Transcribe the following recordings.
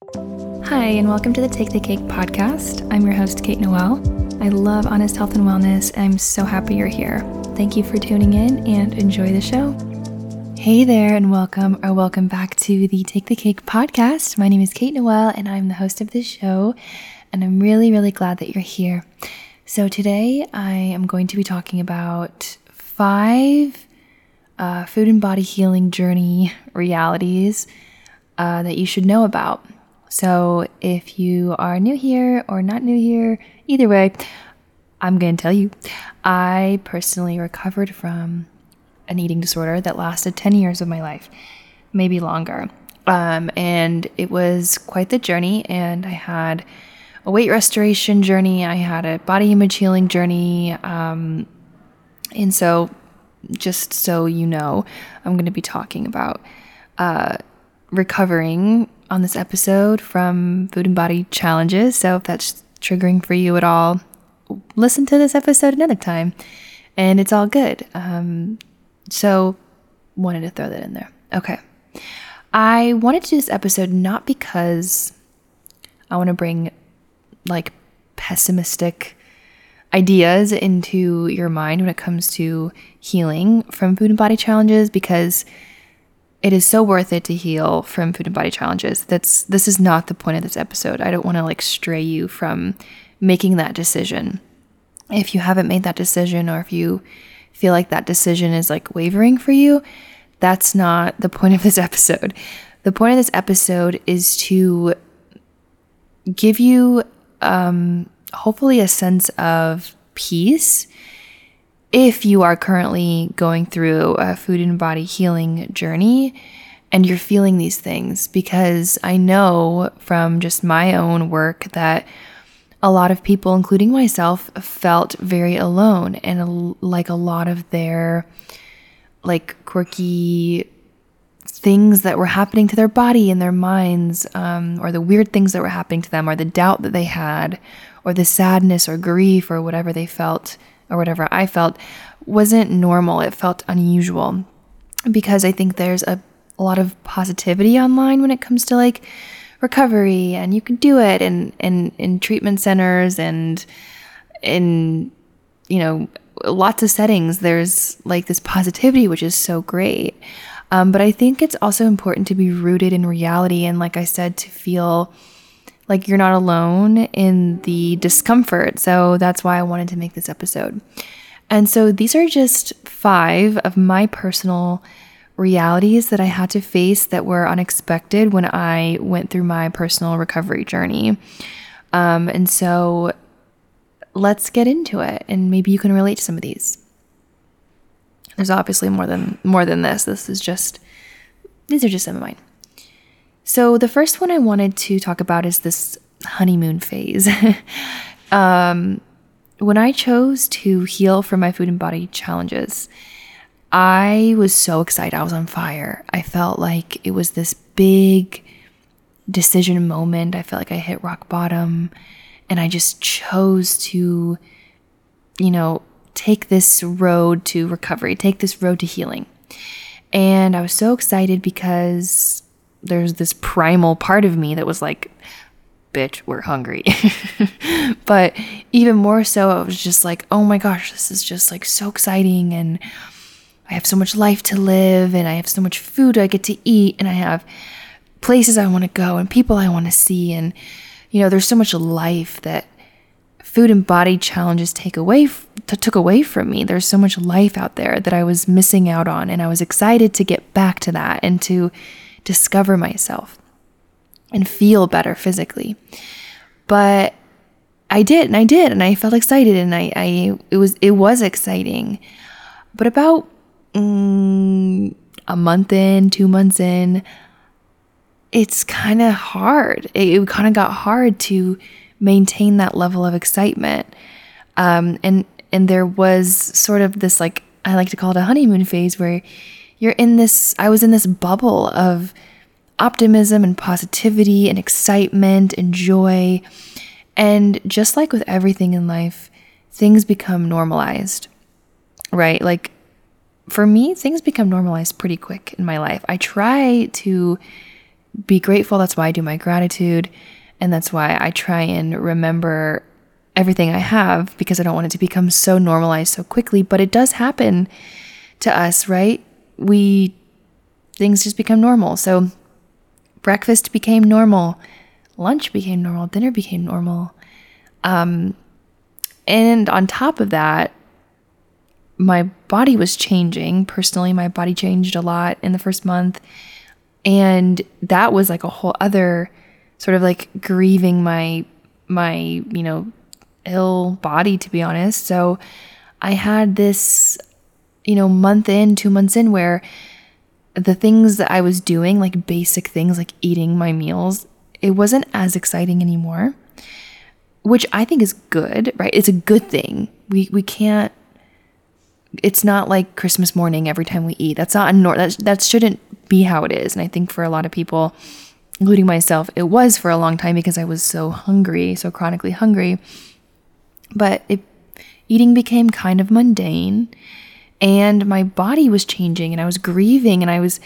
Hi, and welcome to the Take the Cake podcast. I'm your host, Kate Noel. I love honest health and wellness. And I'm so happy you're here. Thank you for tuning in and enjoy the show. Hey there, and welcome or welcome back to the Take the Cake podcast. My name is Kate Noel, and I'm the host of this show. And I'm really, really glad that you're here. So, today I am going to be talking about five uh, food and body healing journey realities uh, that you should know about. So, if you are new here or not new here, either way, I'm going to tell you. I personally recovered from an eating disorder that lasted 10 years of my life, maybe longer. Um, and it was quite the journey. And I had a weight restoration journey, I had a body image healing journey. Um, and so, just so you know, I'm going to be talking about uh, recovering on this episode from food and body challenges. So if that's triggering for you at all, listen to this episode another time and it's all good. Um, so, wanted to throw that in there. Okay. I wanted to do this episode not because I want to bring like pessimistic ideas into your mind when it comes to healing from food and body challenges because it is so worth it to heal from food and body challenges. That's this is not the point of this episode. I don't want to like stray you from making that decision. If you haven't made that decision or if you feel like that decision is like wavering for you, that's not the point of this episode. The point of this episode is to give you um hopefully a sense of peace if you are currently going through a food and body healing journey and you're feeling these things, because I know from just my own work that a lot of people, including myself, felt very alone and like a lot of their like quirky things that were happening to their body and their minds, um, or the weird things that were happening to them, or the doubt that they had, or the sadness or grief or whatever they felt or whatever I felt wasn't normal. It felt unusual because I think there's a, a lot of positivity online when it comes to like recovery and you can do it and in, in treatment centers and in you know lots of settings there's like this positivity which is so great um, but i think it's also important to be rooted in reality and like i said to feel like you're not alone in the discomfort. So that's why I wanted to make this episode. And so these are just five of my personal realities that I had to face that were unexpected when I went through my personal recovery journey. Um, and so let's get into it and maybe you can relate to some of these. There's obviously more than more than this. This is just these are just some of mine. So, the first one I wanted to talk about is this honeymoon phase. um, when I chose to heal from my food and body challenges, I was so excited. I was on fire. I felt like it was this big decision moment. I felt like I hit rock bottom and I just chose to, you know, take this road to recovery, take this road to healing. And I was so excited because there's this primal part of me that was like, bitch, we're hungry. but even more so, I was just like, oh my gosh, this is just like so exciting. And I have so much life to live, and I have so much food I get to eat, and I have places I want to go, and people I want to see. And, you know, there's so much life that food and body challenges take away f- took away from me. There's so much life out there that I was missing out on and I was excited to get back to that and to discover myself and feel better physically. But I did, and I did, and I felt excited, and I, I it was it was exciting. But about mm, a month in, two months in, it's kind of hard. It, it kind of got hard to maintain that level of excitement. Um, and and there was sort of this like I like to call it a honeymoon phase where you're in this, I was in this bubble of optimism and positivity and excitement and joy. And just like with everything in life, things become normalized, right? Like for me, things become normalized pretty quick in my life. I try to be grateful. That's why I do my gratitude. And that's why I try and remember everything I have because I don't want it to become so normalized so quickly. But it does happen to us, right? We, things just become normal. So breakfast became normal, lunch became normal, dinner became normal. Um, and on top of that, my body was changing. Personally, my body changed a lot in the first month. And that was like a whole other sort of like grieving my my, you know, ill body to be honest. So I had this, you know, month in, 2 months in where the things that I was doing, like basic things like eating my meals, it wasn't as exciting anymore, which I think is good, right? It's a good thing. We we can't it's not like Christmas morning every time we eat. That's not a nor- that that shouldn't be how it is. And I think for a lot of people, including myself, it was for a long time because I was so hungry, so chronically hungry. But it eating became kind of mundane and my body was changing and I was grieving and I was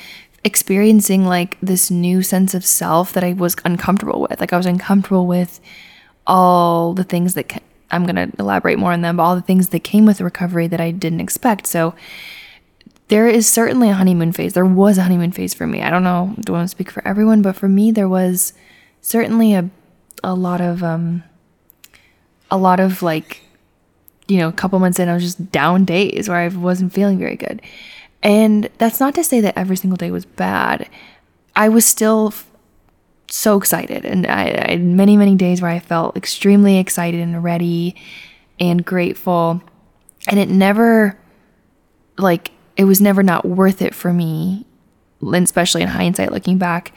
experiencing like this new sense of self that I was uncomfortable with. Like I was uncomfortable with all the things that I'm going to elaborate more on them, but all the things that came with recovery that I didn't expect. So there is certainly a honeymoon phase. There was a honeymoon phase for me. I don't know, don't want to speak for everyone, but for me, there was certainly a, a lot of, um, a lot of like, you know, a couple months in, I was just down days where I wasn't feeling very good. And that's not to say that every single day was bad. I was still so excited. And I, I, had many, many days where I felt extremely excited and ready and grateful. And it never, like, it was never not worth it for me, and especially in hindsight looking back,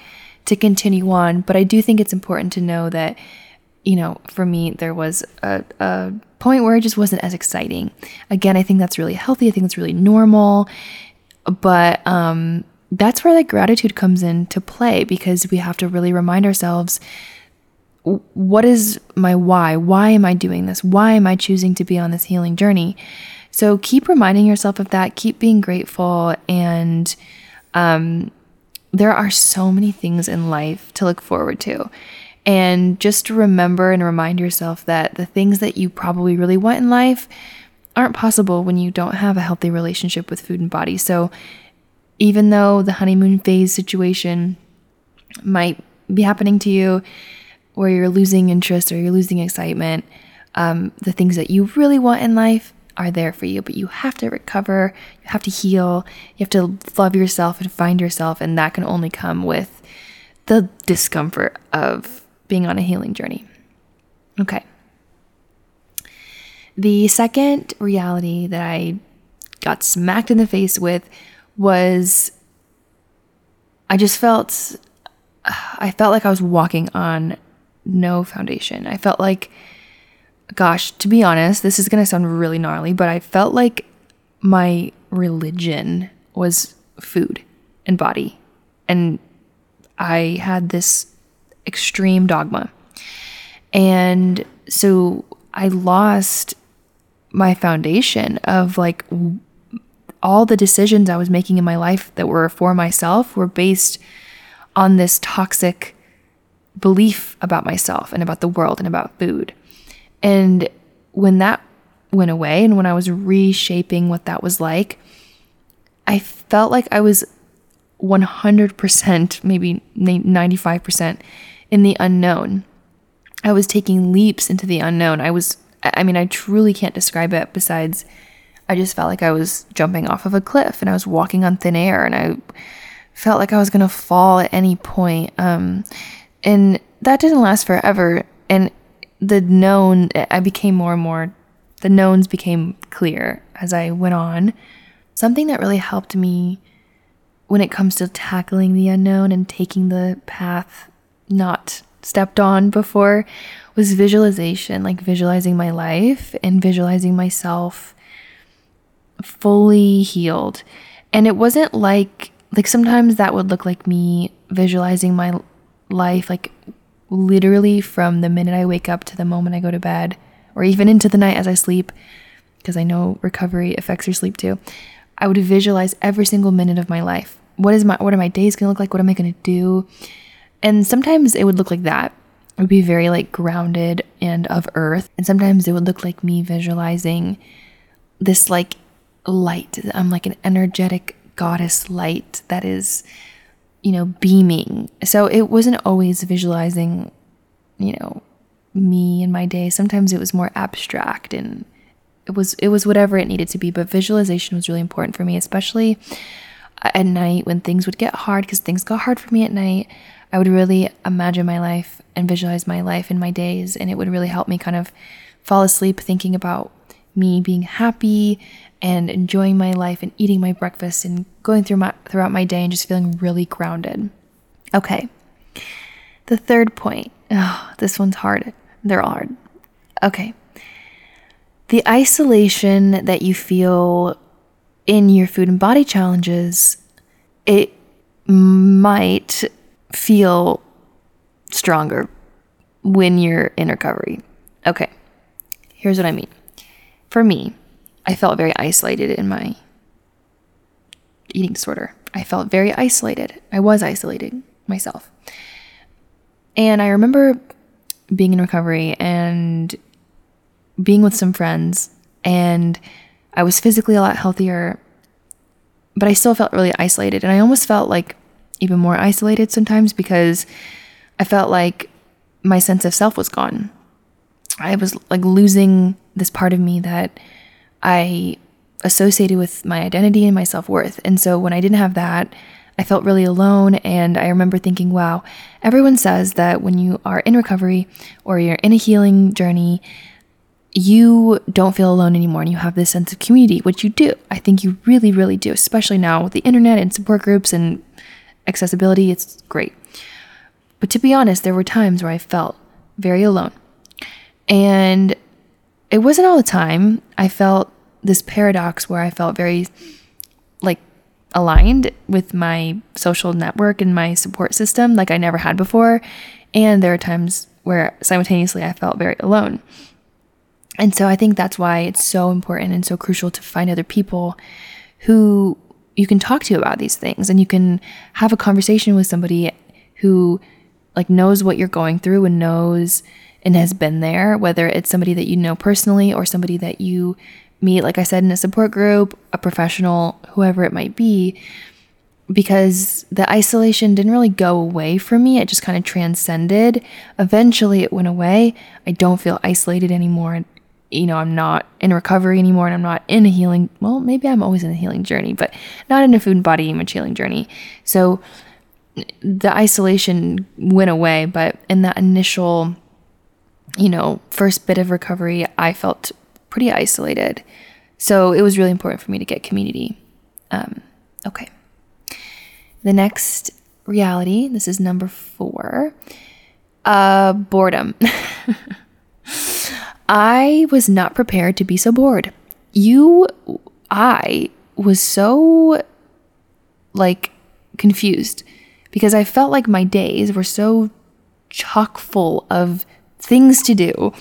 to continue on. But I do think it's important to know that, you know, for me, there was a, a point where it just wasn't as exciting. Again, I think that's really healthy. I think it's really normal. But, um, that's where like gratitude comes into play because we have to really remind ourselves what is my why? Why am I doing this? Why am I choosing to be on this healing journey? So keep reminding yourself of that, keep being grateful. And um, there are so many things in life to look forward to. And just remember and remind yourself that the things that you probably really want in life aren't possible when you don't have a healthy relationship with food and body. So even though the honeymoon phase situation might be happening to you where you're losing interest or you're losing excitement, um, the things that you really want in life are there for you, but you have to recover, you have to heal, you have to love yourself and find yourself, and that can only come with the discomfort of being on a healing journey. Okay. The second reality that I got smacked in the face with was I just felt I felt like I was walking on no foundation. I felt like gosh, to be honest, this is going to sound really gnarly, but I felt like my religion was food and body. And I had this extreme dogma. And so I lost my foundation of like all the decisions I was making in my life that were for myself were based on this toxic belief about myself and about the world and about food. And when that went away and when I was reshaping what that was like, I felt like I was 100%, maybe 95% in the unknown. I was taking leaps into the unknown. I was, I mean, I truly can't describe it besides I just felt like I was jumping off of a cliff and I was walking on thin air and I felt like I was going to fall at any point. Um, and that didn't last forever. And the known, I became more and more, the knowns became clear as I went on. Something that really helped me when it comes to tackling the unknown and taking the path not stepped on before was visualization, like visualizing my life and visualizing myself fully healed. And it wasn't like like sometimes that would look like me visualizing my life like literally from the minute I wake up to the moment I go to bed or even into the night as I sleep because I know recovery affects your sleep too. I would visualize every single minute of my life. What is my what are my days going to look like? What am I going to do? And sometimes it would look like that. It would be very like grounded and of earth. And sometimes it would look like me visualizing this like light. I'm like an energetic goddess light that is, you know, beaming. So it wasn't always visualizing, you know, me and my day. Sometimes it was more abstract and it was it was whatever it needed to be, but visualization was really important for me, especially at night when things would get hard because things got hard for me at night. I would really imagine my life and visualize my life and my days and it would really help me kind of fall asleep thinking about me being happy and enjoying my life and eating my breakfast and going through my throughout my day and just feeling really grounded. Okay. The third point. Oh, this one's hard. They're hard. Okay. The isolation that you feel in your food and body challenges, it might feel stronger when you're in recovery. Okay. Here's what I mean. For me, I felt very isolated in my eating disorder. I felt very isolated. I was isolating myself. And I remember being in recovery and being with some friends, and I was physically a lot healthier, but I still felt really isolated. And I almost felt like even more isolated sometimes because I felt like my sense of self was gone. I was like losing this part of me that I associated with my identity and my self worth. And so when I didn't have that, I felt really alone. And I remember thinking, wow, everyone says that when you are in recovery or you're in a healing journey, you don't feel alone anymore and you have this sense of community, which you do. I think you really, really do, especially now with the internet and support groups and accessibility. It's great. But to be honest, there were times where I felt very alone. And it wasn't all the time. I felt this paradox where I felt very like aligned with my social network and my support system like I never had before. And there are times where simultaneously I felt very alone. And so I think that's why it's so important and so crucial to find other people who you can talk to about these things and you can have a conversation with somebody who like knows what you're going through and knows and has been there, whether it's somebody that you know personally or somebody that you meet, like I said, in a support group, a professional, whoever it might be, because the isolation didn't really go away for me. It just kind of transcended. Eventually, it went away. I don't feel isolated anymore. You know, I'm not in recovery anymore and I'm not in a healing. Well, maybe I'm always in a healing journey, but not in a food and body image healing journey. So the isolation went away, but in that initial you know, first bit of recovery, I felt pretty isolated. So it was really important for me to get community. Um, okay. The next reality, this is number four uh, boredom. I was not prepared to be so bored. You, I was so like confused because I felt like my days were so chock full of things to do.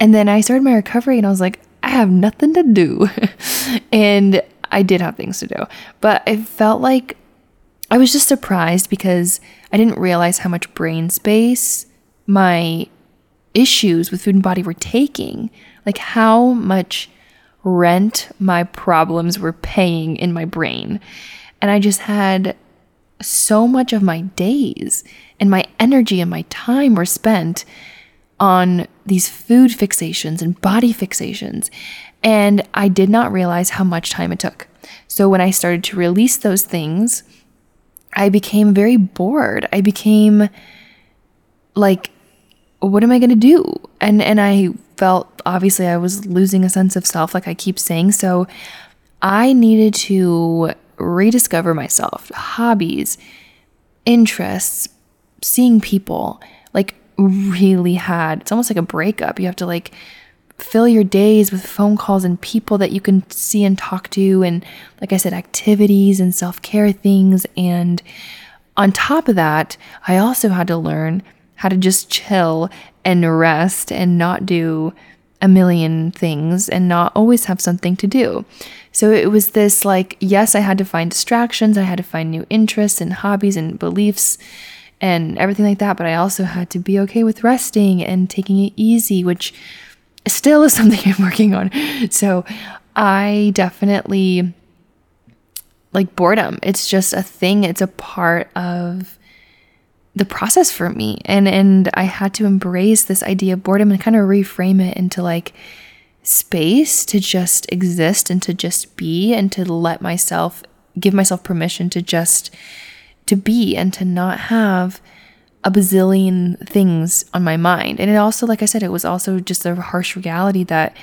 And then I started my recovery and I was like, I have nothing to do. and I did have things to do. But I felt like I was just surprised because I didn't realize how much brain space my issues with food and body were taking. Like how much rent my problems were paying in my brain. And I just had so much of my days and my energy and my time were spent on these food fixations and body fixations. And I did not realize how much time it took. So when I started to release those things, I became very bored. I became like, what am I going to do? And and I felt obviously I was losing a sense of self like I keep saying. So I needed to rediscover myself, hobbies, interests, seeing people. Like really had it's almost like a breakup. You have to like fill your days with phone calls and people that you can see and talk to and like I said activities and self-care things and on top of that, I also had to learn how to just chill and rest and not do a million things and not always have something to do. So it was this like, yes, I had to find distractions, I had to find new interests and hobbies and beliefs and everything like that. But I also had to be okay with resting and taking it easy, which still is something I'm working on. So I definitely like boredom. It's just a thing, it's a part of the process for me. And and I had to embrace this idea of boredom and kind of reframe it into like space to just exist and to just be and to let myself give myself permission to just to be and to not have a bazillion things on my mind. And it also, like I said, it was also just a harsh reality that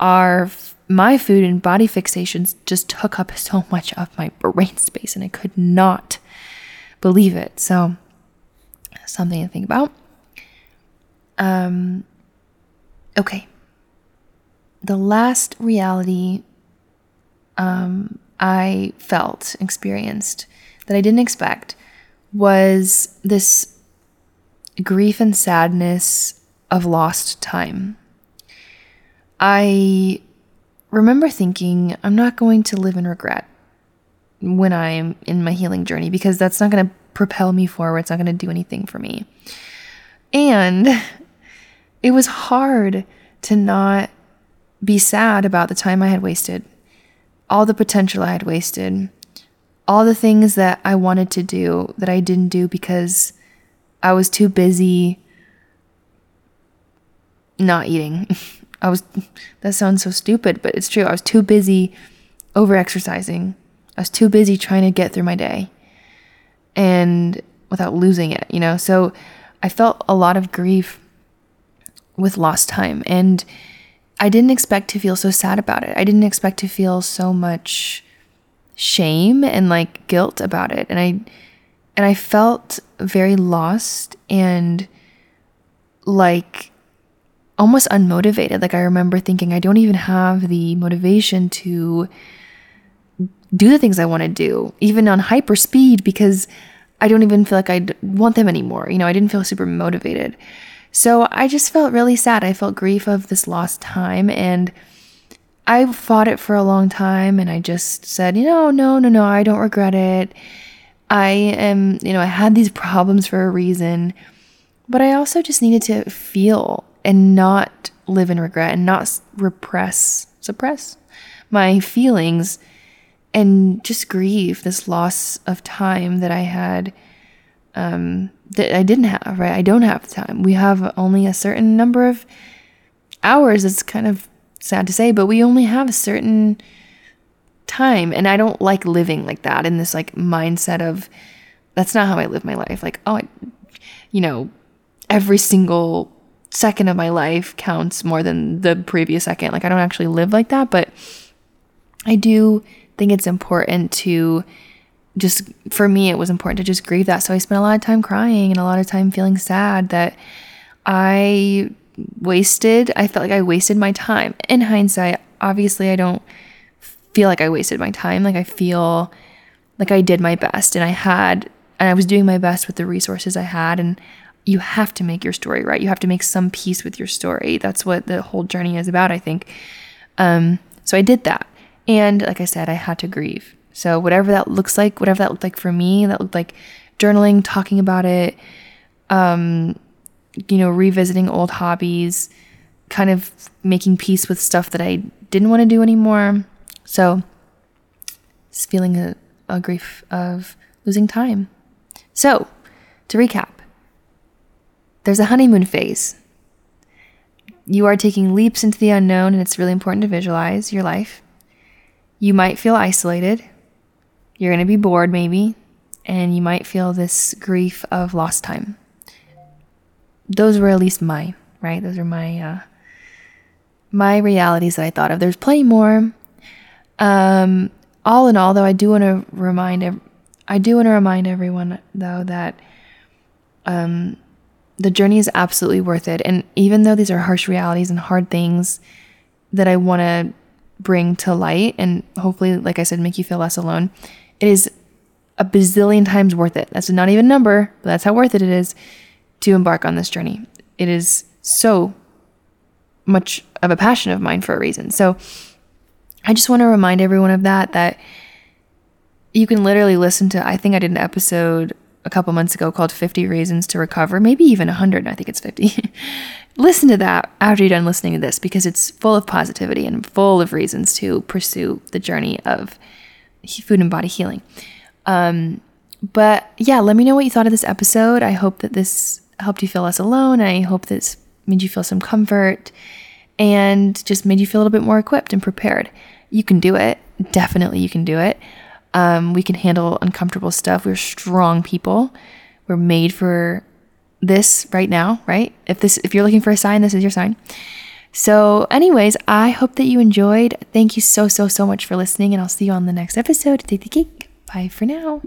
our my food and body fixations just took up so much of my brain space, and I could not believe it. So, something to think about. Um, okay. The last reality um, I felt, experienced that I didn't expect was this grief and sadness of lost time. I remember thinking, I'm not going to live in regret when I'm in my healing journey because that's not going to propel me forward. It's not going to do anything for me. And it was hard to not be sad about the time I had wasted, all the potential I had wasted, all the things that I wanted to do that I didn't do because I was too busy not eating. I was, that sounds so stupid, but it's true. I was too busy over exercising. I was too busy trying to get through my day and without losing it, you know? So I felt a lot of grief with lost time. And I didn't expect to feel so sad about it. I didn't expect to feel so much shame and like guilt about it and i and i felt very lost and like almost unmotivated like i remember thinking i don't even have the motivation to do the things i want to do even on hyper speed because i don't even feel like i want them anymore you know i didn't feel super motivated so i just felt really sad i felt grief of this lost time and I fought it for a long time and I just said, you know, no, no, no, I don't regret it. I am, you know, I had these problems for a reason, but I also just needed to feel and not live in regret and not repress, suppress my feelings and just grieve this loss of time that I had um that I didn't have, right? I don't have time. We have only a certain number of hours. It's kind of sad to say, but we only have a certain time. And I don't like living like that in this like mindset of that's not how I live my life. Like, oh, I, you know, every single second of my life counts more than the previous second. Like, I don't actually live like that, but I do think it's important to just, for me, it was important to just grieve that. So I spent a lot of time crying and a lot of time feeling sad that I wasted. I felt like I wasted my time. In hindsight, obviously, I don't feel like I wasted my time. Like, I feel like I did my best and I had, and I was doing my best with the resources I had. And you have to make your story right. You have to make some peace with your story. That's what the whole journey is about, I think. Um, so I did that. And like I said, I had to grieve. So whatever that looks like, whatever that looked like for me, that looked like journaling, talking about it, um, you know, revisiting old hobbies, kind of making peace with stuff that I didn't want to do anymore. So, it's feeling a, a grief of losing time. So, to recap, there's a honeymoon phase. You are taking leaps into the unknown, and it's really important to visualize your life. You might feel isolated. You're going to be bored, maybe, and you might feel this grief of lost time those were at least my right. Those are my uh, my realities that I thought of. There's plenty more. Um, all in all, though, I do want to remind I do want to remind everyone though that um, the journey is absolutely worth it. And even though these are harsh realities and hard things that I want to bring to light and hopefully, like I said, make you feel less alone, it is a bazillion times worth it. That's not even a number, but that's how worth it it is to embark on this journey. It is so much of a passion of mine for a reason. So I just want to remind everyone of that, that you can literally listen to, I think I did an episode a couple months ago called 50 Reasons to Recover, maybe even 100. I think it's 50. Listen to that after you're done listening to this because it's full of positivity and full of reasons to pursue the journey of food and body healing. Um, but yeah, let me know what you thought of this episode. I hope that this helped you feel less alone. I hope this made you feel some comfort and just made you feel a little bit more equipped and prepared. You can do it. Definitely, you can do it. Um, we can handle uncomfortable stuff. We're strong people. We're made for this right now, right? If this if you're looking for a sign, this is your sign. So, anyways, I hope that you enjoyed. Thank you so so so much for listening, and I'll see you on the next episode. Take the cake. Bye for now.